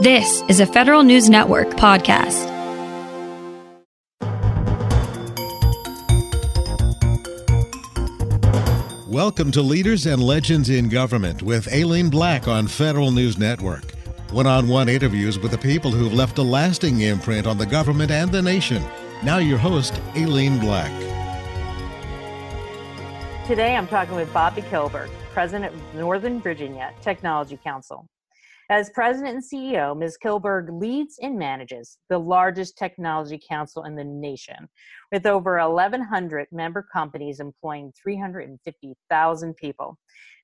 This is a Federal News Network podcast. Welcome to Leaders and Legends in Government with Aileen Black on Federal News Network. One on one interviews with the people who've left a lasting imprint on the government and the nation. Now, your host, Aileen Black. Today, I'm talking with Bobbie Kilberg, President of Northern Virginia Technology Council. As president and CEO, Ms. Kilberg leads and manages the largest technology council in the nation, with over 1,100 member companies employing 350,000 people.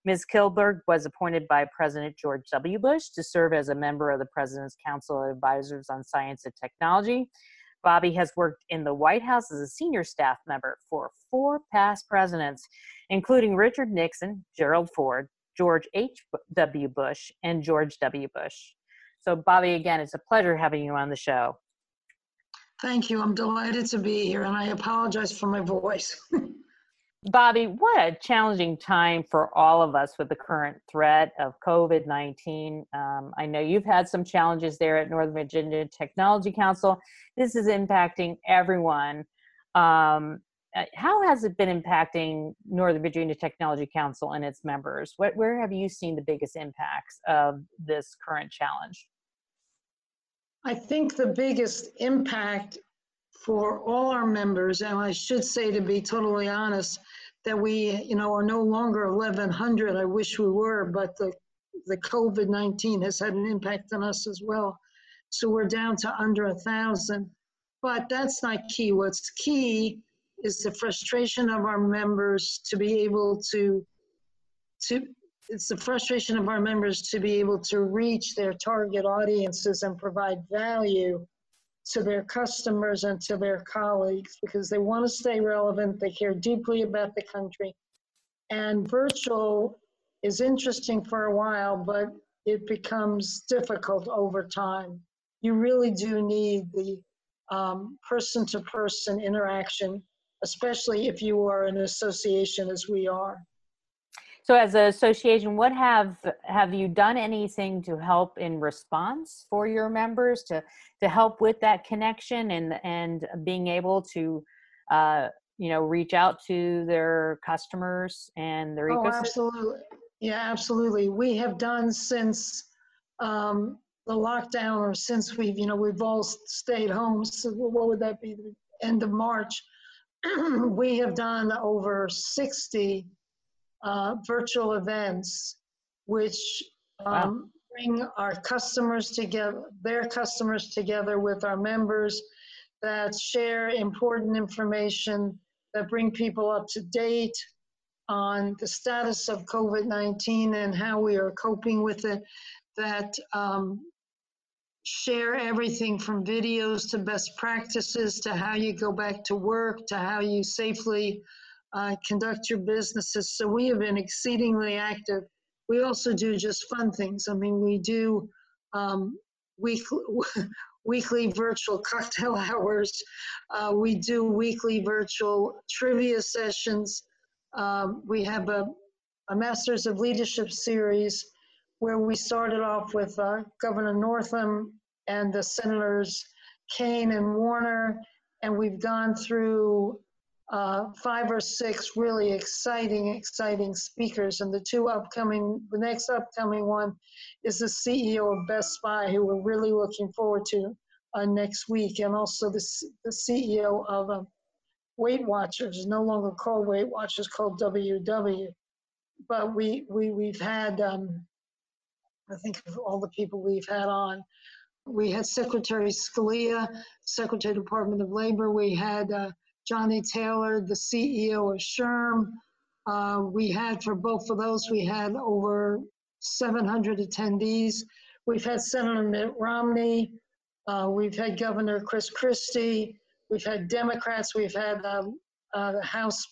Ms. Kilberg was appointed by President George W. Bush to serve as a member of the President's Council of Advisors on Science and Technology. Bobbie has worked in the White House as a senior staff member for four past presidents, including Richard Nixon, Gerald Ford, George H.W. Bush and George W. Bush. So, Bobbie, again, it's a pleasure having you on the show. Thank you. I'm delighted to be here, and I apologize for my voice. Bobbie, what a challenging time for all of us with the current threat of COVID 19. Um, I know you've had some challenges there at Northern Virginia Technology Council. This is impacting everyone. Um, Uh, how has it been impacting Northern Virginia Technology Council and its members? What, where have you seen the biggest impacts of this current challenge? I think the biggest impact for all our members, and I should say to be totally honest, that we, you know, are no longer 1,100. I wish we were, but the the COVID-19 has had an impact on us as well. So we're down to under a thousand. But that's not key. What's key is the frustration of our members to be able to to it's the frustration of our members to be able to reach their target audiences and provide value to their customers and to their colleagues because they want to stay relevant, they care deeply about the country. And virtual is interesting for a while, but it becomes difficult over time. You really do need the person to person interaction especially if you are an association as we are. So as an association, what have have you done anything to help in response for your members to to help with that connection and and being able to uh, you know reach out to their customers and their oh, ecosystem? absolutely. Yeah, absolutely. We have done since um, the lockdown or since we've you know we've all stayed home. So what would that be? The end of March we have done over 60 uh, virtual events, which um, wow. bring our customers together, their customers together with our members that share important information that bring people up to date on the status of COVID 19 and how we are coping with it, that um, share everything from videos to best practices to how you go back to work to how you safely uh, conduct your businesses. So we have been exceedingly active. We also do just fun things. I mean, we do um, weekly, weekly virtual cocktail hours. Uh, we do weekly virtual trivia sessions. Um, we have a, a Masters of Leadership series where we started off with uh, Governor Northam and the Senators Kaine and Warner, and we've gone through uh, five or six really exciting, exciting speakers. And the two upcoming, the next upcoming one is the CEO of Best Buy, who we're really looking forward to uh, next week, and also the, the CEO of uh, Weight Watchers, no longer called Weight Watchers, called WW. But we, we, we've had um, I think of all the people we've had on. We had Secretary Scalia, Secretary Department of Labor. We had uh, Johnny Taylor, the CEO of SHRM. Uh, we had for both of those, we had over 700 attendees. We've had Senator Mitt Romney. Uh, we've had Governor Chris Christie. We've had Democrats. We've had um, uh, House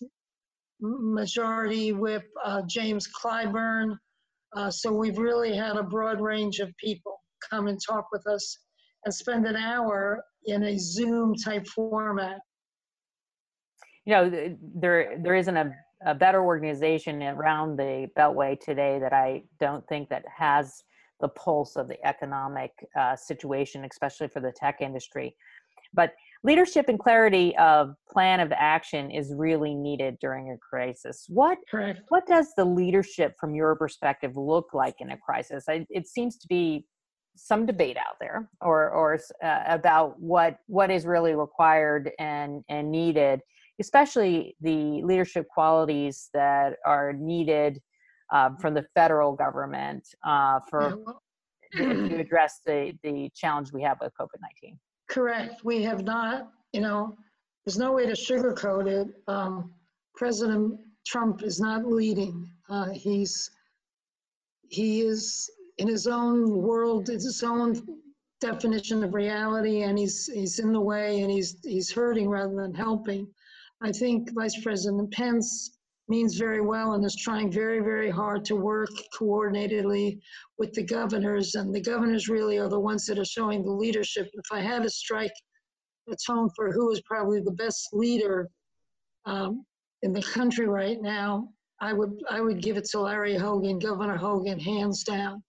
Majority Whip uh, James Clyburn. Uh, so we've really had a broad range of people come and talk with us and spend an hour in a Zoom type format. You know, there there isn't a, a better organization around the Beltway today that I don't think that has the pulse of the economic uh, situation, especially for the tech industry. But leadership and clarity of plan of action is really needed during a crisis. What Correct. what does the leadership from your perspective look like in a crisis? I, it seems to be some debate out there or or uh, about what what is really required and and needed especially the leadership qualities that are needed uh, from the federal government uh, for to address the the challenge we have with covid-19 correct. We have not you know there's no way to sugarcoat it. Um, president trump is not leading. Uh, he's he is in his own world, his own definition of reality, and he's he's in the way, and he's he's hurting rather than helping. I think Vice President Pence means very well and is trying very very hard to work coordinatedly with the governors, and the governors really are the ones that are showing the leadership. If I had to strike a tone for who is probably the best leader um, in the country right now, I would I would give it to Larry Hogan, Governor Hogan, hands down.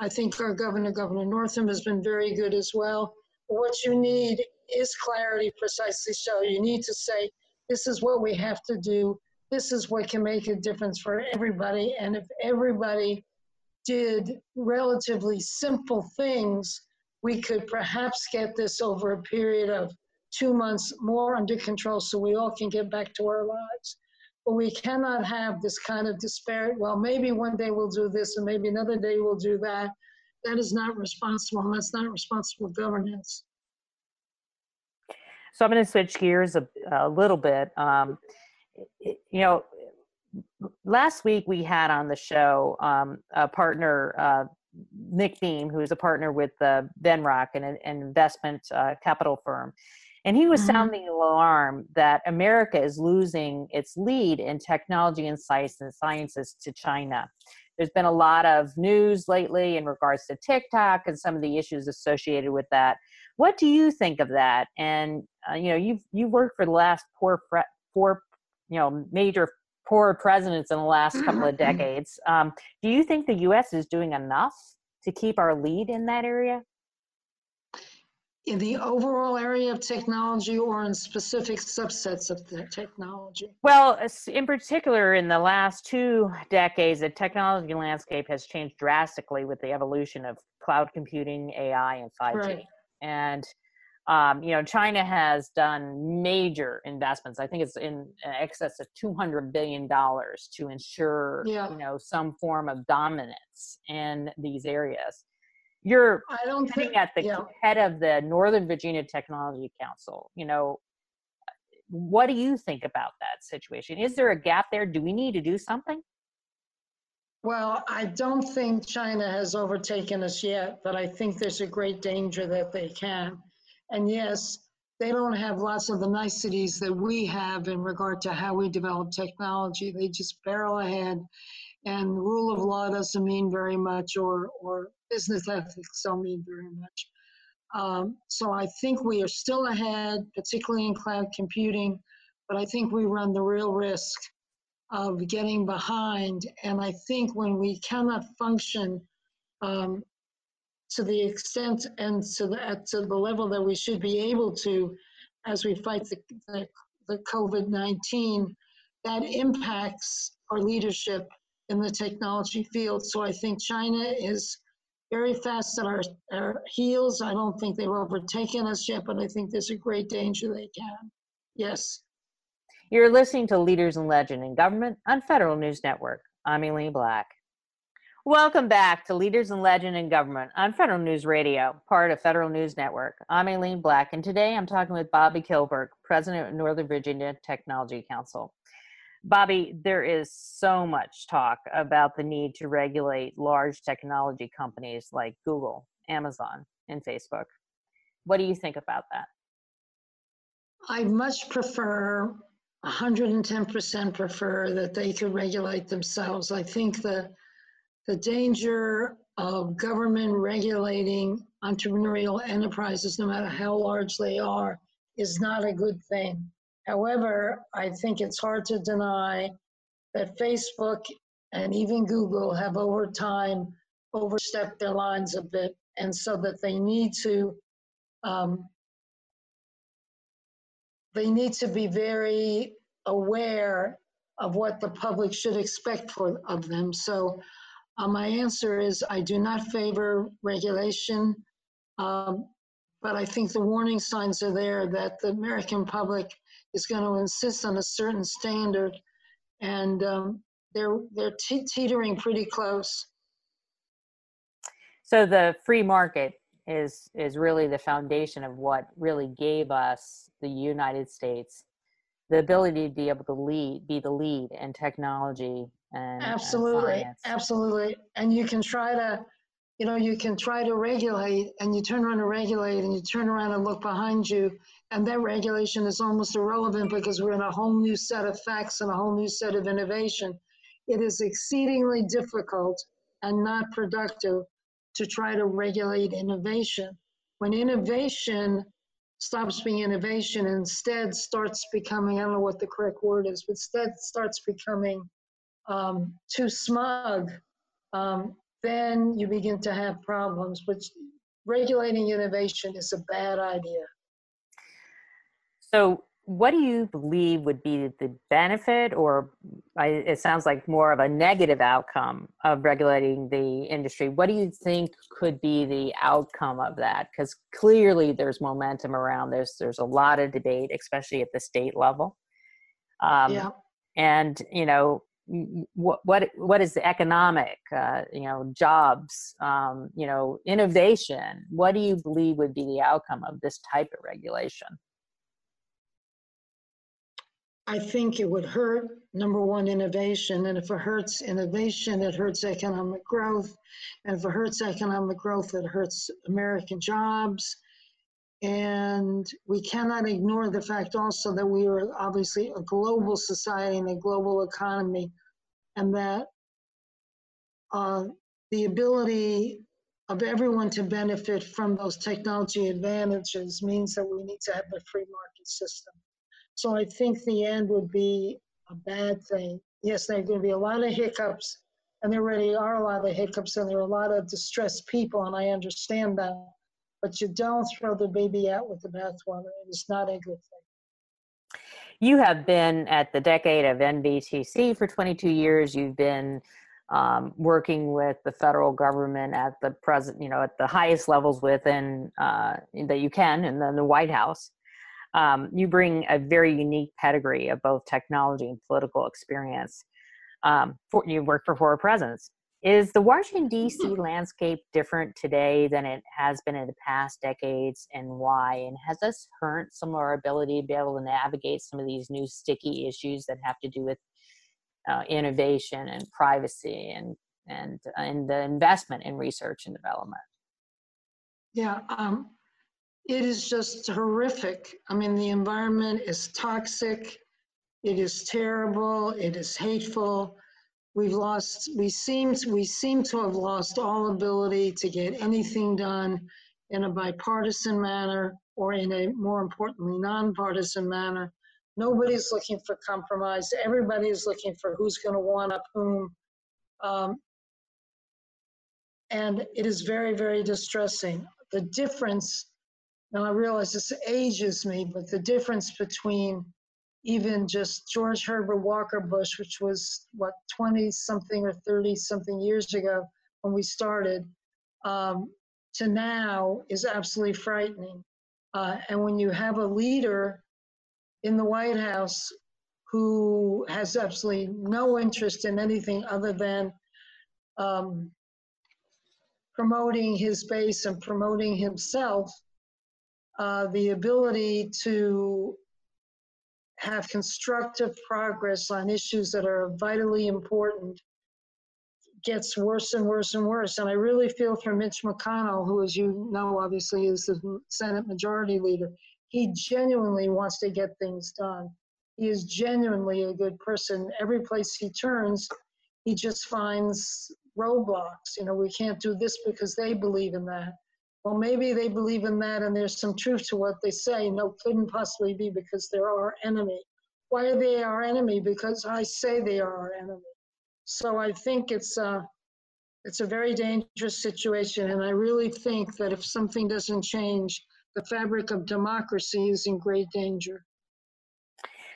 I think our governor, Governor Northam, has been very good as well. What you need is clarity, precisely so. You need to say, this is what we have to do. This is what can make a difference for everybody. And if everybody did relatively simple things, we could perhaps get this over a period of two months more under control so we all can get back to our lives. But we cannot have this kind of disparate, well, maybe one day we'll do this and maybe another day we'll do that. That is not responsible. That's not responsible governance. So I'm going to switch gears a, a little bit. Um, you know, last week we had on the show um, a partner, uh, Nick Beim, who's a partner with uh, Venrock, an, an investment uh, capital firm. And he was mm-hmm. sounding the alarm that America is losing its lead in technology and science and sciences to China. There's been a lot of news lately in regards to TikTok and some of the issues associated with that. What do you think of that? And uh, you know, you've you've worked for the last four four you know major poor presidents in the last couple of mm-hmm. decades. Um, do you think the U.S. is doing enough to keep our lead in that area? in the overall area of technology or in specific subsets of the technology? Well, in particular, in the last two decades, the technology landscape has changed drastically with the evolution of cloud computing, AI, and 5G. Right. And um, you know, China has done major investments. I think it's in excess of two hundred billion dollars to ensure, yeah. you know, some form of dominance in these areas. You're I don't think, at the yeah. head of the Northern Virginia Technology Council. You know, what do you think about that situation? Is there a gap there? Do we need to do something? Well, I don't think China has overtaken us yet, but I think there's a great danger that they can. And yes, they don't have lots of the niceties that we have in regard to how we develop technology. They just barrel ahead, and rule of law doesn't mean very much, or or business ethics don't mean very much. Um, so I think we are still ahead, particularly in cloud computing, but I think we run the real risk of getting behind. And I think when we cannot function um, to the extent and to the, at, to the level that we should be able to as we fight the, the, the COVID 19, that impacts our leadership in the technology field. So I think China is very fast at our, our heels. I don't think they've overtaken us yet, but I think there's a great danger they can. Yes. You're listening to Leaders and Legend in Government on Federal News Network. I'm Aileen Black. Welcome back to Leaders and Legend in Government on Federal News Radio, part of Federal News Network. I'm Aileen Black, and today I'm talking with Bobbie Kilberg, President of Northern Virginia Technology Council. Bobbie, there is so much talk about the need to regulate large technology companies like Google, Amazon, and Facebook. What do you think about that? I much prefer 110% prefer that they could regulate themselves. I think the the danger of government regulating entrepreneurial enterprises, no matter how large they are, is not a good thing. However, I think it's hard to deny that Facebook and even Google have over time overstep their lines a bit, and so that they need to um, they need to be very aware of what the public should expect for, of them. So uh, my answer is I do not favor regulation, um, but I think the warning signs are there that the American public is going to insist on a certain standard, and um, they're they're te- teetering pretty close. So the free market is is really the foundation of what really gave us the United States the ability to be able to lead, be the lead in technology and absolutely, and absolutely. And you can try to, you know, you can try to regulate, and you turn around to regulate, and you turn around and look behind you, and that regulation is almost irrelevant because we're in a whole new set of facts and a whole new set of innovation. It is exceedingly difficult and not productive to try to regulate innovation. When innovation stops being innovation and instead starts becoming, I don't know what the correct word is, but instead starts becoming um, too smug, um, then you begin to have problems. But regulating innovation is a bad idea. So, what do you believe would be the benefit, or I, it sounds like more of a negative outcome of regulating the industry? What do you think could be the outcome of that? Because clearly there's momentum around this. There's a lot of debate, especially at the state level. Um, yeah. And you know, what what what is the economic, uh, you know, jobs, um, you know, innovation? What do you believe would be the outcome of this type of regulation? I think it would hurt number one innovation, and if it hurts innovation, it hurts economic growth, and if it hurts economic growth, it hurts American jobs. And we cannot ignore the fact also that we are obviously a global society and a global economy, and that uh, the ability of everyone to benefit from those technology advantages means that we need to have a free market system. So I think the end would be a bad thing. Yes, there are going to be a lot of hiccups, and there already are a lot of hiccups, and there are a lot of distressed people, and I understand that. But you don't throw the baby out with the bathwater. It is not a good thing. You have been at the decade of NVTC for 22 years. You've been um, working with the federal government at the present, you know, at the highest levels within uh, that you can, and then the White House um, you bring a very unique pedigree of both technology and political experience. Um, for, you work for Forward Presence. Is the Washington, D.C. landscape different today than it has been in the past decades, and why? And has this hurt some of our ability to be able to navigate some of these new sticky issues that have to do with uh, innovation and privacy and and and the investment in research and development? Yeah, um, it is just horrific. I mean, the environment is toxic. It is terrible. It is hateful. We've lost, we seem, we seem to have lost all ability to get anything done in a bipartisan manner or in a more importantly, nonpartisan manner. Nobody's looking for compromise. Everybody is looking for who's going to one up whom. Um, and it is very, very distressing. The difference now I realize this ages me, but the difference between even just George Herbert Walker Bush, which was what 20 something or 30 something years ago when we started, um, to now is absolutely frightening. Uh, and when you have a leader in the White House who has absolutely no interest in anything other than um, promoting his base and promoting himself, uh, the ability to have constructive progress on issues that are vitally important gets worse and worse and worse. And I really feel for Mitch McConnell, who, as you know, obviously is the Senate Majority Leader. He genuinely wants to get things done. He is genuinely a good person. Every place he turns, he just finds roadblocks. You know, we can't do this because they believe in that well, maybe they believe in that and there's some truth to what they say. No, couldn't possibly be because they're our enemy. Why are they our enemy? Because I say they are our enemy. So I think it's, uh, It's a very dangerous situation, and I really think that if something doesn't change, the fabric of democracy is in great danger.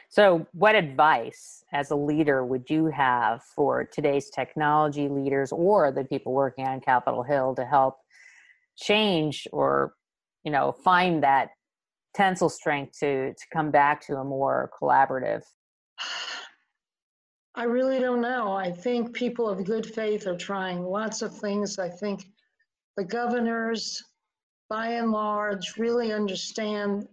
So, what advice as a leader would you have for today's technology leaders or the people working on Capitol Hill to help change or, you know, find that tensile strength to to come back to a more collaborative? I really don't know. I think people of good faith are trying lots of things. I think the governors, by and large, really understand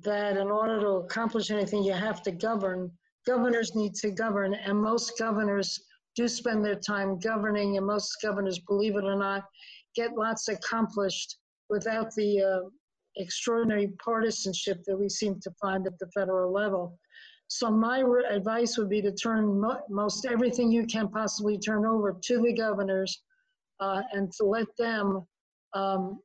that in order to accomplish anything, you have to govern. Governors need to govern, and most governors do spend their time governing, and most governors, believe it or not, get lots accomplished without the uh, extraordinary partisanship that we seem to find at the federal level. So my advice would be to turn mo- most everything you can possibly turn over to the governors uh, and to let them um,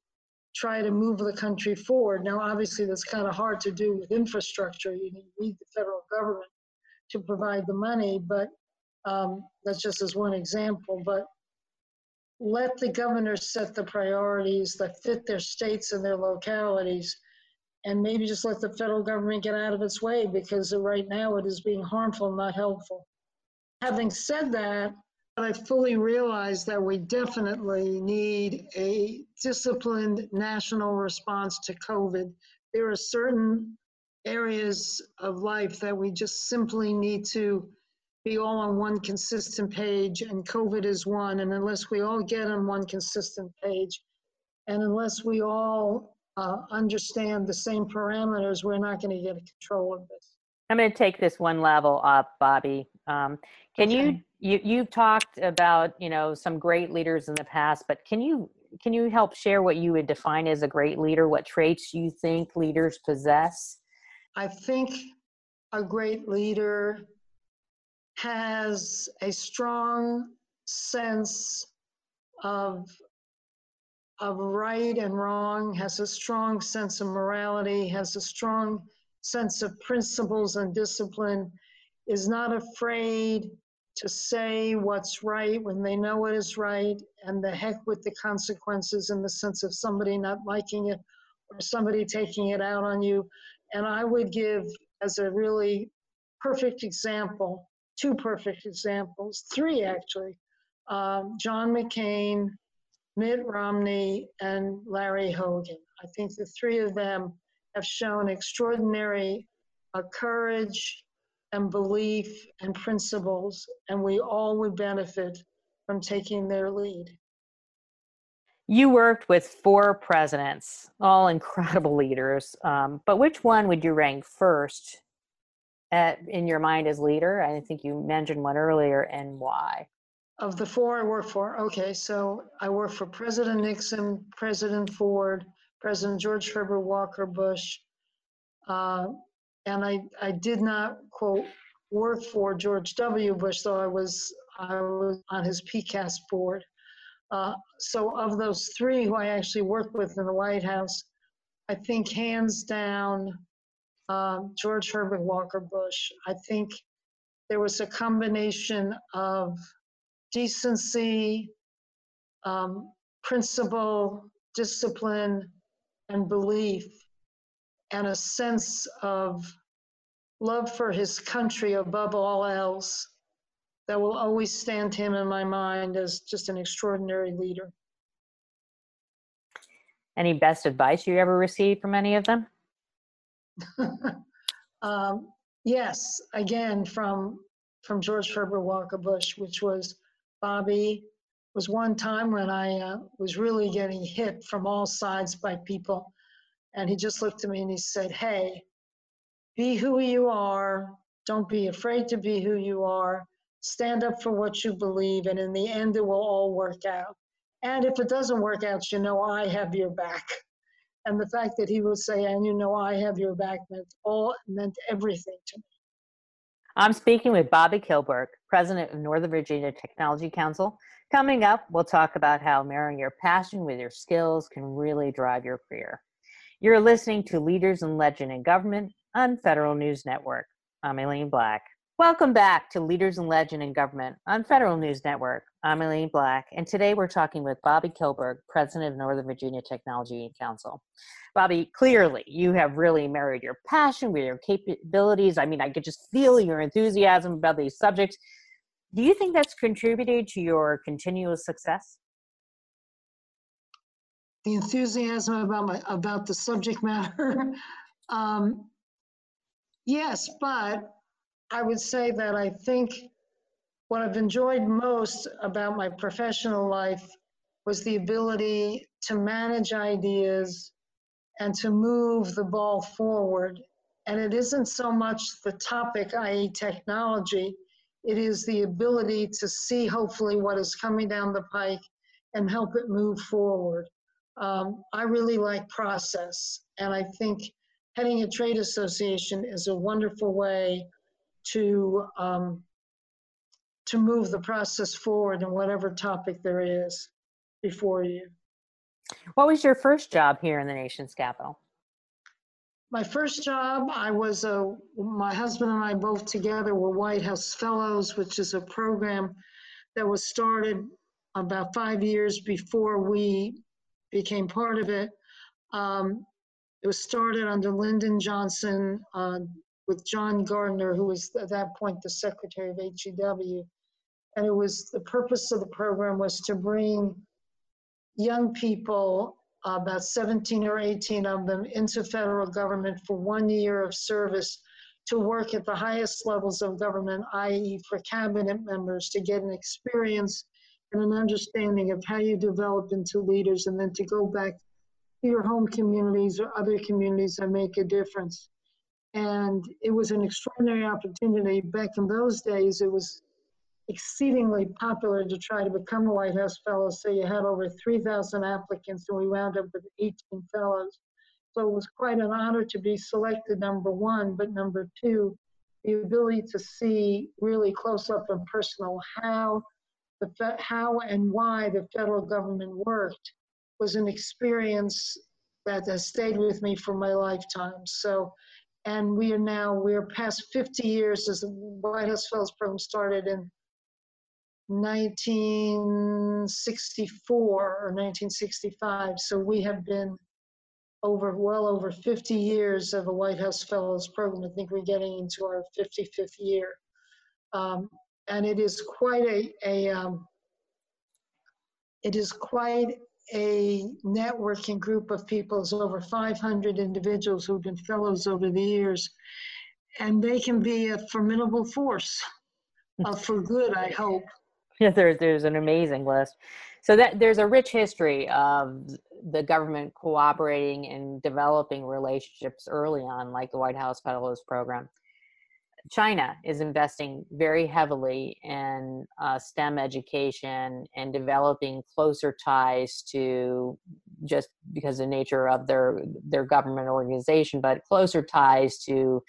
try to move the country forward. Now, obviously, that's kind of hard to do with infrastructure. You need the federal government to provide the money, but um, that's just as one example. But let the governors set the priorities that fit their states and their localities, and maybe just let the federal government get out of its way because right now it is being harmful, not helpful. Having said that, I fully realize that we definitely need a disciplined national response to COVID. There are certain areas of life that we just simply need to be all on one consistent page, and COVID is one. And unless we all get on one consistent page, and unless we all uh, understand the same parameters, we're not going to get a control of this. I'm going to take this one level up, Bobbie. Um, can okay. you you you've talked about you know some great leaders in the past, but can you can you help share what you would define as a great leader? What traits you think leaders possess? I think a great leader has a strong sense of of right and wrong, has a strong sense of morality, has a strong sense of principles and discipline, is not afraid to say what's right when they know it is right, and the heck with the consequences in the sense of somebody not liking it or somebody taking it out on you. And I would give as a really perfect example, two perfect examples, three actually, um, John McCain, Mitt Romney, and Larry Hogan. I think the three of them have shown extraordinary uh, courage and belief and principles, and we all would benefit from taking their lead. You worked with four presidents, all incredible leaders, um, but which one would you rank first at, in your mind as leader? I think you mentioned one earlier, and why? Of the four I worked for, okay, so I worked for President Nixon, President Ford, President George Herbert Walker Bush. Uh, and I, I did not, quote, work for George W. Bush, though I was, I was on his PCAST board. Uh, so of those three who I actually worked with in the White House, I think hands down, um, George Herbert Walker Bush. I think there was a combination of decency, um, principle, discipline, and belief and a sense of love for his country above all else that will always stand him in my mind as just an extraordinary leader. Any best advice you ever received from any of them? um, yes, again from from George Herbert Walker Bush, which was Bobbie was one time when I uh, was really getting hit from all sides by people. And he just looked at me and he said, Hey, be who you are. Don't be afraid to be who you are. Stand up for what you believe. And in the end, it will all work out. And if it doesn't work out, you know, I have your back. And the fact that he would say, and you know, I have your back meant all meant everything to me. I'm speaking with Bobbie Kilberg, president of Northern Virginia Technology Council. Coming up, we'll talk about how marrying your passion with your skills can really drive your career. You're listening to Leaders and Legend in Government on Federal News Network. I'm Aileen Black. Welcome back to Leaders and Legend in Government on Federal News Network. I'm Aileen Black, and today we're talking with Bobbie Kilberg, President of Northern Virginia Technology Council. Bobbie, clearly you have really married your passion with your capabilities. I mean, I could just feel your enthusiasm about these subjects. Do you think that's contributed to your continuous success? The enthusiasm about my about the subject matter. um, yes, but I would say that I think what I've enjoyed most about my professional life was the ability to manage ideas and to move the ball forward. And it isn't so much the topic, i.e., technology, it is the ability to see hopefully what is coming down the pike and help it move forward. Um, I really like process, and I think heading a trade association is a wonderful way to um, to move the process forward in whatever topic there is before you. What was your first job here in the nation's capital? My first job, I was a, my husband and I both together were White House Fellows, which is a program that was started about five years before we became part of it. Um, it was started under Lyndon Johnson, uh, with John Gardner, who was at that point the secretary of HEW. And it was the purpose of the program was to bring young people, uh, about 17 or 18 of them, into federal government for one year of service to work at the highest levels of government, i.e., for cabinet members to get an experience and an understanding of how you develop into leaders and then to go back to your home communities or other communities and make a difference. And it was an extraordinary opportunity. Back in those days, it was exceedingly popular to try to become a White House Fellow. So you had over 3,000 applicants, and we wound up with 18 fellows. So it was quite an honor to be selected, number one. But number two, the ability to see really close up and personal how the how and why the federal government worked was an experience that has stayed with me for my lifetime. So and we are now we're past 50 years as the White House Fellows Program started in 1964 or 1965. So we have been over well over 50 years of a White House Fellows Program. I think we're getting into our 55th year, um, and it is quite a, a um, it is quite a networking group of people. It's over 500 individuals who've been fellows over the years, and they can be a formidable force uh, for good, I hope. Yeah, there's there's an amazing list. So that there's a rich history of the government cooperating and developing relationships early on, like the White House Fellows Program. China is investing very heavily in uh, STEM education and developing closer ties to just because of the nature of their their government organization, but closer ties to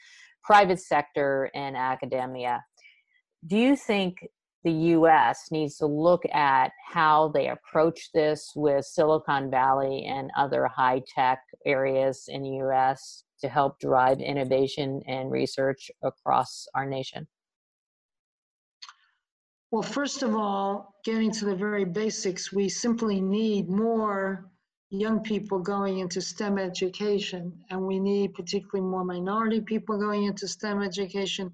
private sector and academia. Do you think the US needs to look at how they approach this with Silicon Valley and other high tech areas in the US to help drive innovation and research across our nation? Well, first of all, getting to the very basics, we simply need more young people going into STEM education, and we need particularly more minority people going into STEM education,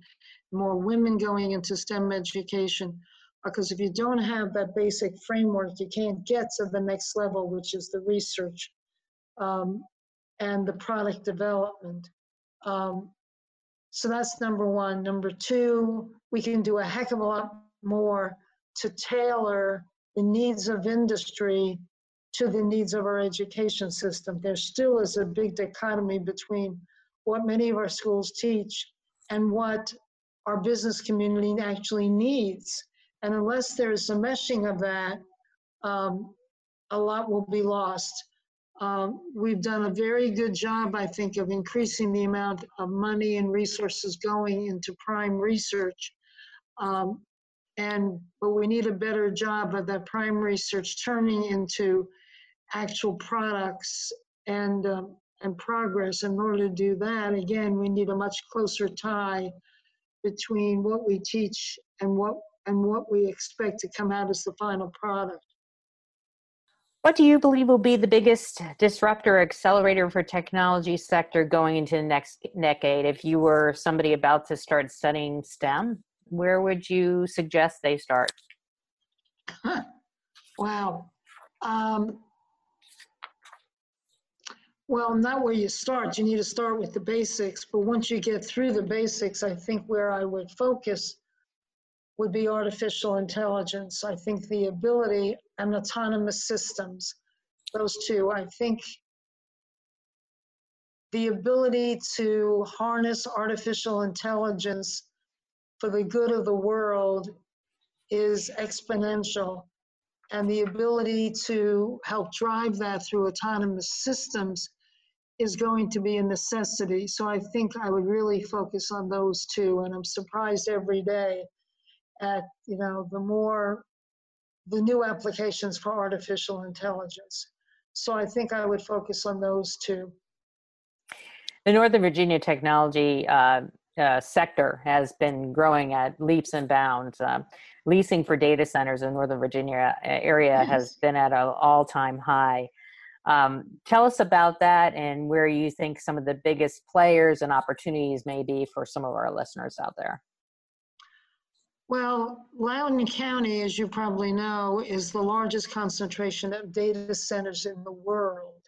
more women going into STEM education, because if you don't have that basic framework, you can't get to the next level, which is the research. Um, and the product development. Um, so that's number one. Number two, we can do a heck of a lot more to tailor the needs of industry to the needs of our education system. There still is a big dichotomy between what many of our schools teach and what our business community actually needs. And unless there is a meshing of that, um, a lot will be lost. Um, we've done a very good job, I think, of increasing the amount of money and resources going into prime research. Um, and but we need a better job of that prime research turning into actual products and um, and progress. In order to do that, again, we need a much closer tie between what we teach and what and what we expect to come out as the final product. What do you believe will be the biggest disruptor accelerator for technology sector going into the next decade? If you were somebody about to start studying STEM, where would you suggest they start? Huh. wow. Um, well, not where you start. You need to start with the basics. But once you get through the basics, I think where I would focus would be artificial intelligence. I think the ability and autonomous systems, those two, I think the ability to harness artificial intelligence for the good of the world is exponential. And the ability to help drive that through autonomous systems is going to be a necessity. So I think I would really focus on those two. And I'm surprised every day at you know the more the new applications for artificial intelligence. So I think I would focus on those two. The Northern Virginia technology uh, uh, sector has been growing at leaps and bounds. Uh, leasing for data centers in Northern Virginia uh, area yes. has been at an all-time high. Um, tell us about that and where you think some of the biggest players and opportunities may be for some of our listeners out there. Well, Loudoun County, as you probably know, is the largest concentration of data centers in the world.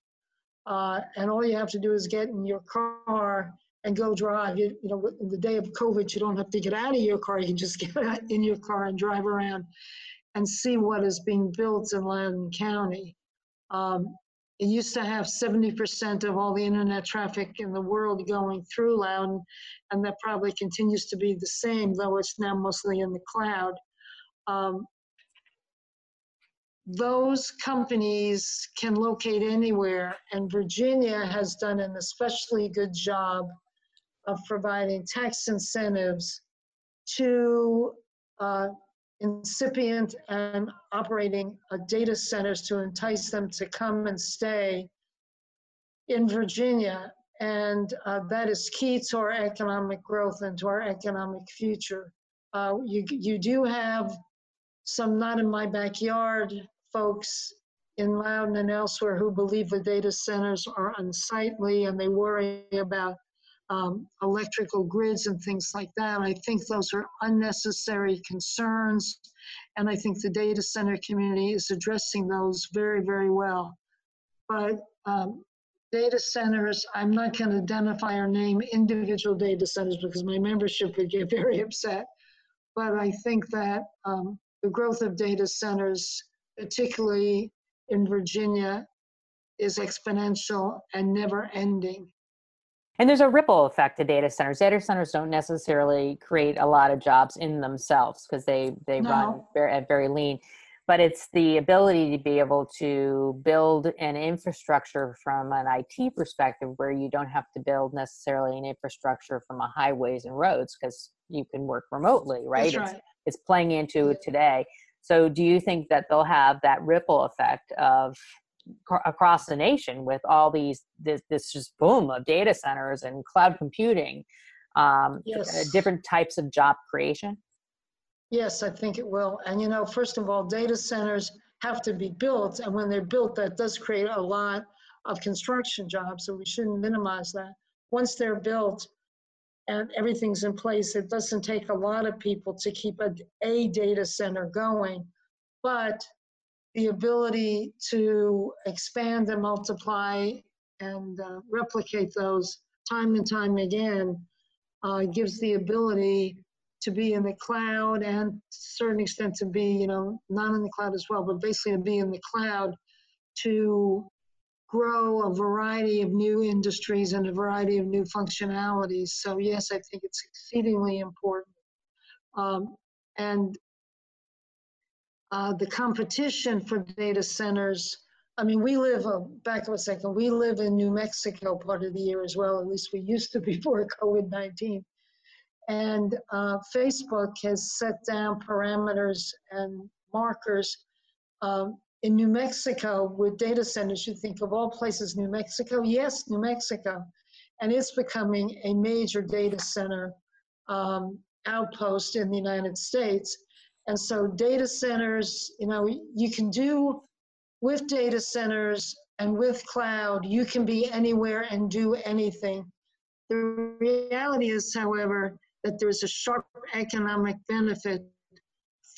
Uh, and all you have to do is get in your car and go drive. You, you know, in the day of COVID, you don't have to get out of your car. You can just get in your car and drive around and see what is being built in Loudoun County. Um, it used to have 70% of all the internet traffic in the world going through Loudoun, and that probably continues to be the same, though it's now mostly in the cloud. Um, those companies can locate anywhere, and Virginia has done an especially good job of providing tax incentives to uh, incipient and operating data centers to entice them to come and stay in Virginia. And uh, that is key to our economic growth and to our economic future. Uh, you, you do have some not in my backyard folks in Loudoun and elsewhere who believe the data centers are unsightly and they worry about um, electrical grids and things like that. I think those are unnecessary concerns, and I think the data center community is addressing those very, very well. But um, data centers, I'm not going to identify or name individual data centers because my membership would get very upset. But I think that um, the growth of data centers, particularly in Virginia, is exponential and never ending. And there's a ripple effect to data centers. Data centers don't necessarily create a lot of jobs in themselves because they they no. run very, at very lean, but it's the ability to be able to build an infrastructure from an IT perspective where you don't have to build necessarily an infrastructure from a highways and roads because you can work remotely, right? right. It's, it's playing into today. So, do you think that they'll have that ripple effect of across the nation with all these this, this just boom of data centers and cloud computing um, yes. different types of job creation? Yes i think it will. And you know first of all data centers have to be built and when they're built that does create a lot of construction jobs so we shouldn't minimize that. Once they're built and everything's in place it doesn't take a lot of people to keep a, a data center going but the ability to expand and multiply and uh, replicate those time and time again uh, gives the ability to be in the cloud and to a certain extent to be, you know, not in the cloud as well, but basically to be in the cloud to grow a variety of new industries and a variety of new functionalities. So yes, I think it's exceedingly important. Um, and uh, the competition for data centers. I mean, we live, uh, back a second, we live in New Mexico part of the year as well, at least we used to before COVID 19. And uh, Facebook has set down parameters and markers um, in New Mexico with data centers. You think of all places, New Mexico? Yes, New Mexico. And it's becoming a major data center um, outpost in the United States. And so data centers, you know, you can do with data centers and with cloud, you can be anywhere and do anything. The reality is, however, that there's a sharp economic benefit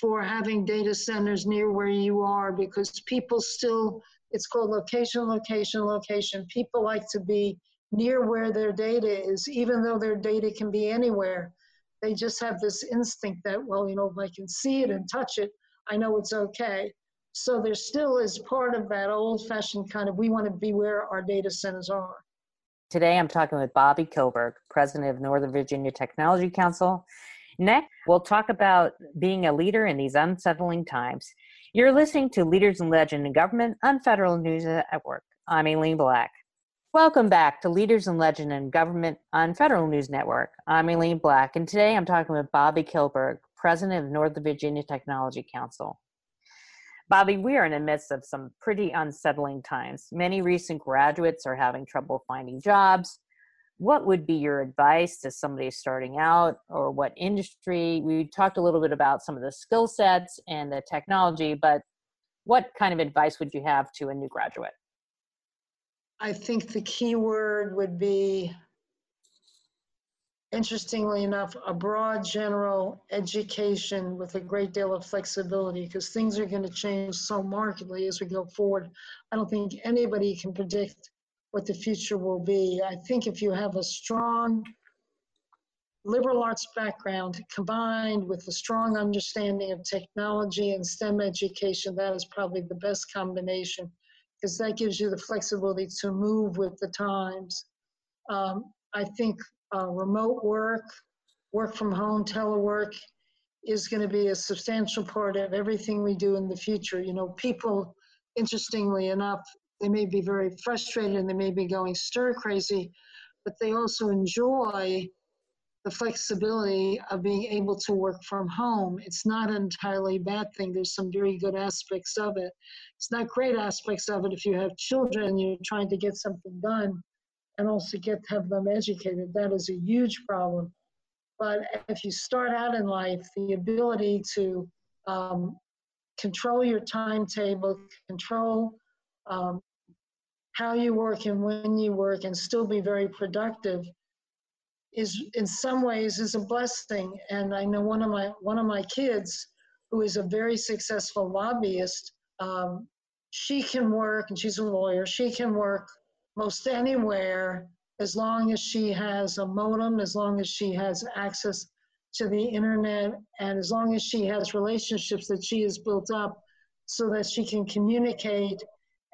for having data centers near where you are because people still, it's called location, location, location. People like to be near where their data is, even though their data can be anywhere. They just have this instinct that, well, you know, if I can see it and touch it, I know it's okay. So there still is part of that old fashioned kind of we want to be where our data centers are. Today I'm talking with Bobbie Kilberg, president of Northern Virginia Technology Council. Next, we'll talk about being a leader in these unsettling times. You're listening to Leaders and Legends in Government on Federal News Network. I'm Aileen Black. Welcome back to Leaders and Legends in Government on Federal News Network. I'm Aileen Black, and today I'm talking with Bobbie Kilberg, president of Northern Virginia Technology Council. Bobbie, we are in the midst of some pretty unsettling times. Many recent graduates are having trouble finding jobs. What would be your advice to somebody starting out or what industry? We talked a little bit about some of the skill sets and the technology, but what kind of advice would you have to a new graduate? I think the key word would be interestingly enough, a broad general education with a great deal of flexibility because things are going to change so markedly as we go forward. I don't think anybody can predict what the future will be. I think if you have a strong liberal arts background combined with a strong understanding of technology and STEM education, that is probably the best combination because that gives you the flexibility to move with the times. Um, I think uh, remote work, work from home, telework is going to be a substantial part of everything we do in the future. You know, people, interestingly enough, they may be very frustrated and they may be going stir crazy, but they also enjoy the flexibility of being able to work from home. It's not an entirely bad thing. There's some very good aspects of it. It's not great aspects of it if you have children you're trying to get something done and also get have them educated. That is a huge problem. But if you start out in life, the ability to um, control your timetable, control um, how you work and when you work, and still be very productive, is in some ways is a blessing. And I know one of my one of my kids, who is a very successful lobbyist, um, she can work, and she's a lawyer. She can work most anywhere as long as she has a modem, as long as she has access to the internet, and as long as she has relationships that she has built up so that she can communicate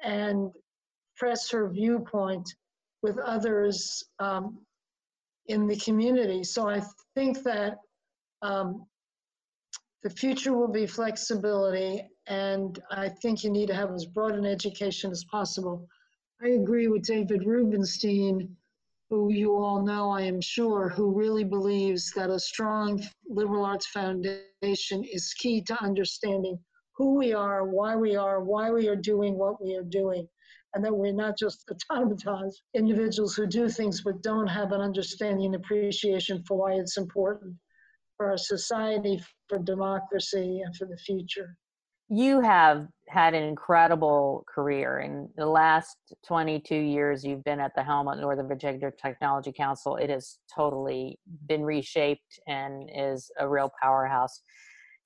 and press her viewpoint with others um, in the community. So I think that um, the future will be flexibility, and I think you need to have as broad an education as possible I agree with David Rubenstein, who you all know, I am sure, who really believes that a strong liberal arts foundation is key to understanding who we are, why we are, why we are doing what we are doing, and that we're not just automatons, individuals who do things but don't have an understanding and appreciation for why it's important for our society, for democracy, and for the future you have had an incredible career. In the last 22 years, you've been at the helm of Northern Virginia Technology Council. It has totally been reshaped and is a real powerhouse.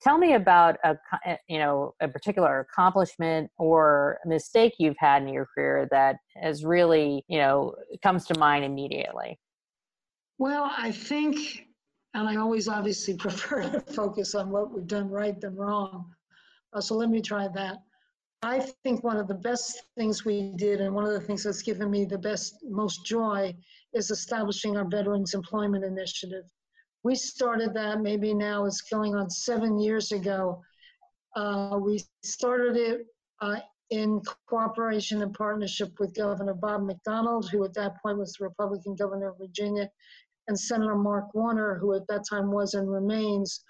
Tell me about a eh, you know a particular accomplishment or mistake you've had in your career that has really you know comes to mind immediately. Well, I think, and I always obviously prefer to focus on what we've done right than wrong. Uh, so let me try that. I think one of the best things we did, and one of the things that's given me the best, most joy, is establishing our Veterans Employment Initiative. We started that maybe now it's going on seven years ago. Uh, we started it uh, in cooperation and partnership with Governor Bob McDonnell, who at that point was the Republican governor of Virginia, and Senator Mark Warner, who at that time was and remains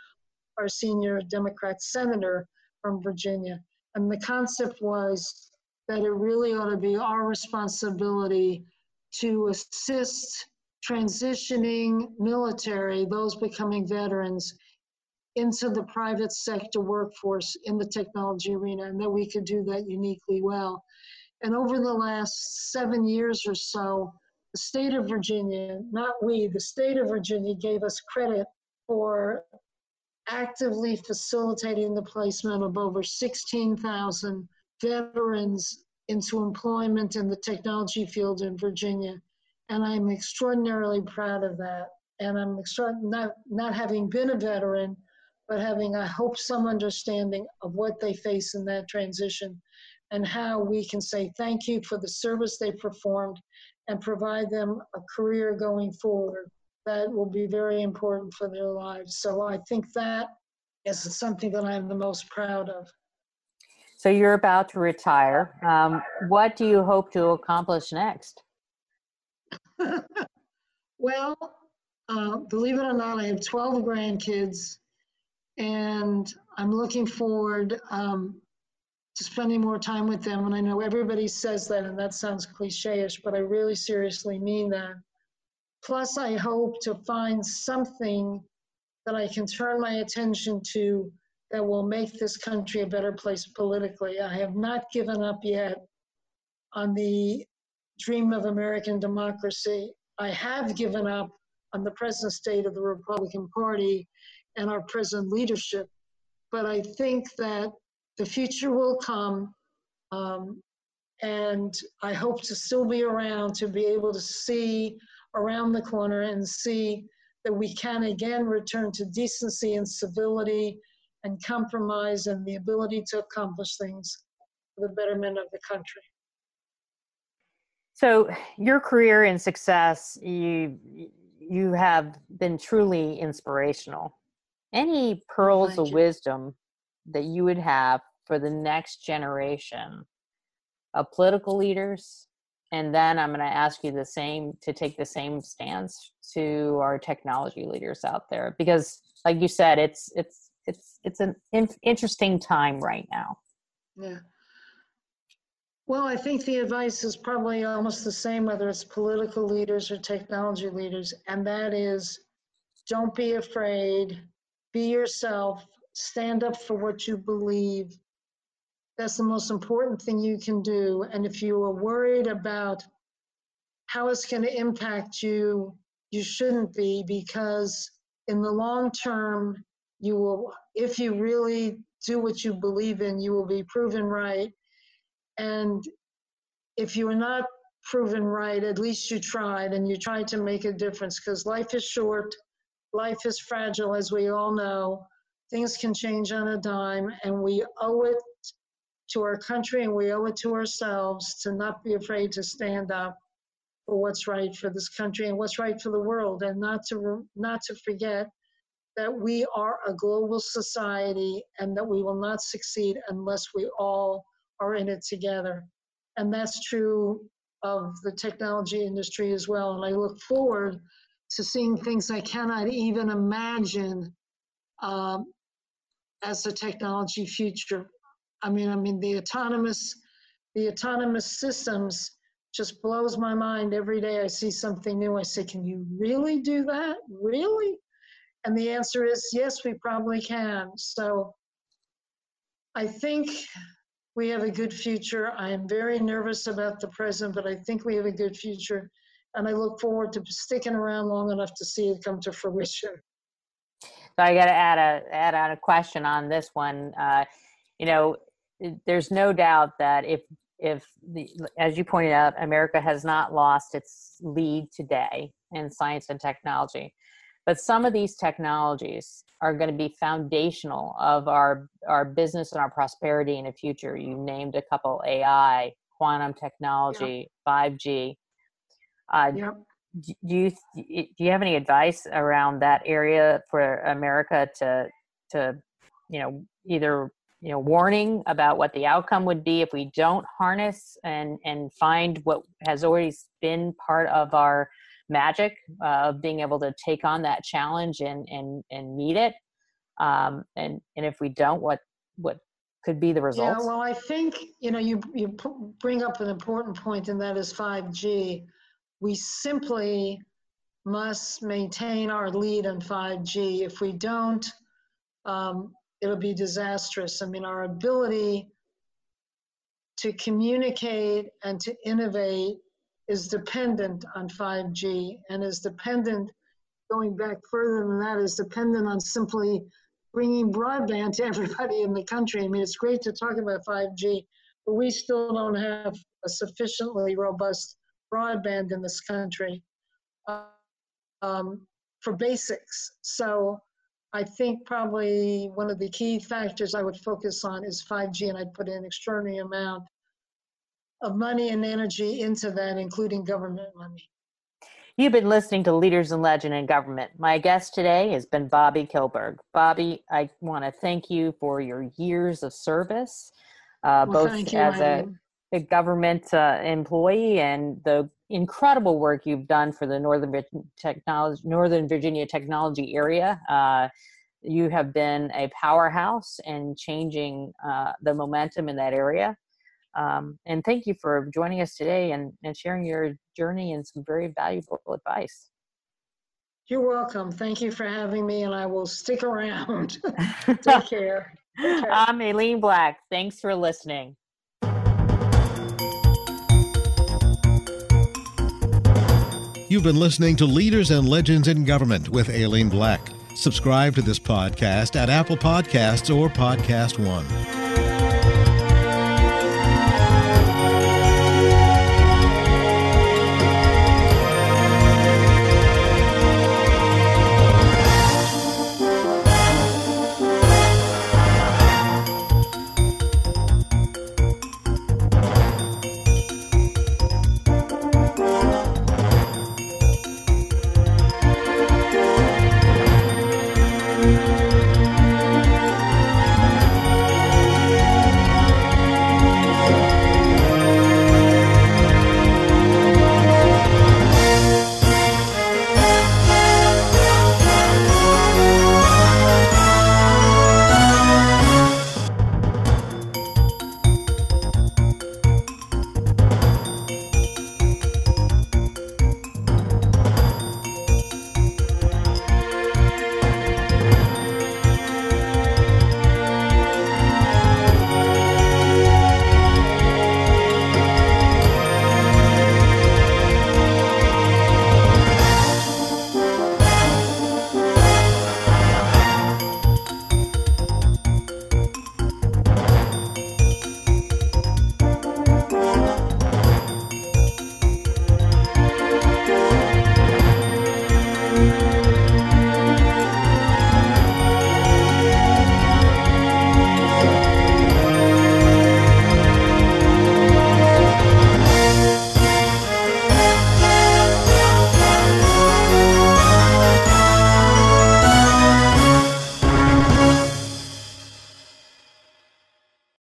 our senior Democrat senator from Virginia. And the concept was that it really ought to be our responsibility to assist transitioning military, those becoming veterans, into the private sector workforce in the technology arena, and that we could do that uniquely well. And over the last seven years or so, the state of Virginia, not we, the state of Virginia gave us credit for actively facilitating the placement of over 16,000 veterans into employment in the technology field in Virginia. And I'm extraordinarily proud of that. And I'm extra- not, not having been a veteran, but having, I hope, some understanding of what they face in that transition and how we can say thank you for the service they performed and provide them a career going forward that will be very important for their lives. So I think that is something that I'm the most proud of. So you're about to retire. Um, what do you hope to accomplish next? well, uh, believe it or not, I have 12 grandkids, and I'm looking forward um, to spending more time with them. And I know everybody says that, and that sounds cliche-ish, but I really seriously mean that. Plus, I hope to find something that I can turn my attention to that will make this country a better place politically. I have not given up yet on the dream of American democracy. I have given up on the present state of the Republican Party and our present leadership. But I think that the future will come. Um, and I hope to still be around to be able to see around the corner and see that we can again return to decency and civility and compromise and the ability to accomplish things for the betterment of the country. So your career and success, you you have been truly inspirational. Any pearls of wisdom that you would have for the next generation of political leaders? And then i'm going to ask you the same to take the same stance to our technology leaders out there because like you said it's it's it's it's an in- interesting time right now. Yeah well i think the advice is probably almost the same whether it's political leaders or technology leaders and that is don't be afraid be yourself stand up for what you believe that's the most important thing you can do. And if you are worried about how it's going to impact you, you shouldn't be because in the long term, you will, if you really do what you believe in, you will be proven right. And if you are not proven right, at least you tried and you tried to make a difference because life is short, life is fragile, as we all know. Things can change on a dime, and we owe it to our country and we owe it to ourselves to not be afraid to stand up for what's right for this country and what's right for the world and not to not to forget that we are a global society and that we will not succeed unless we all are in it together and that's true of the technology industry as well and i look forward to seeing things i cannot even imagine um, as the technology future I mean, I mean the autonomous, the autonomous systems just blows my mind every day. I see something new. I say, can you really do that? Really? And the answer is yes, we probably can. So I think we have a good future. I am very nervous about the present, but I think we have a good future. And I look forward to sticking around long enough to see it come to fruition. So I got to add a add on a question on this one. Uh, you know, there's no doubt that if if the as you pointed out america has not lost its lead today in science and technology but some of these technologies are going to be foundational of our our business and our prosperity in the future you named a couple ai quantum technology yep. 5g uh, yep. do you do you have any advice around that area for america to to you know either you know warning about what the outcome would be if we don't harness and and find what has always been part of our magic uh, of being able to take on that challenge and and and meet it um, and and if we don't what what could be the result yeah well i think you know you you bring up an important point and that is 5g we simply must maintain our lead on 5G. If we don't, um, it'll be disastrous. I mean, our ability to communicate and to innovate is dependent on 5G and is dependent, going back further than that, is dependent on simply bringing broadband to everybody in the country. I mean, it's great to talk about 5G, but we still don't have a sufficiently robust broadband in this country um, for basics. So I think probably one of the key factors I would focus on is 5G, and I'd put an extraordinary amount of money and energy into that, including government money. You've been listening to Leaders and Legends in Government. My guest today has been Bobbie Kilberg. Bobbie, I want to thank you for your years of service, uh, well, both you, as a, a, government uh, employee and the incredible work you've done for the Northern Technology, Northern Virginia technology area. Uh, you have been a powerhouse in changing uh, the momentum in that area. Um, and thank you for joining us today and, and sharing your journey and some very valuable advice. You're welcome. Thank you for having me, and I will stick around. Take care. Take care. I'm Aileen Black. Thanks for listening. You've been listening to Leaders and Legends in Government with Aileen Black. Subscribe to this podcast at Apple Podcasts or Podcast One.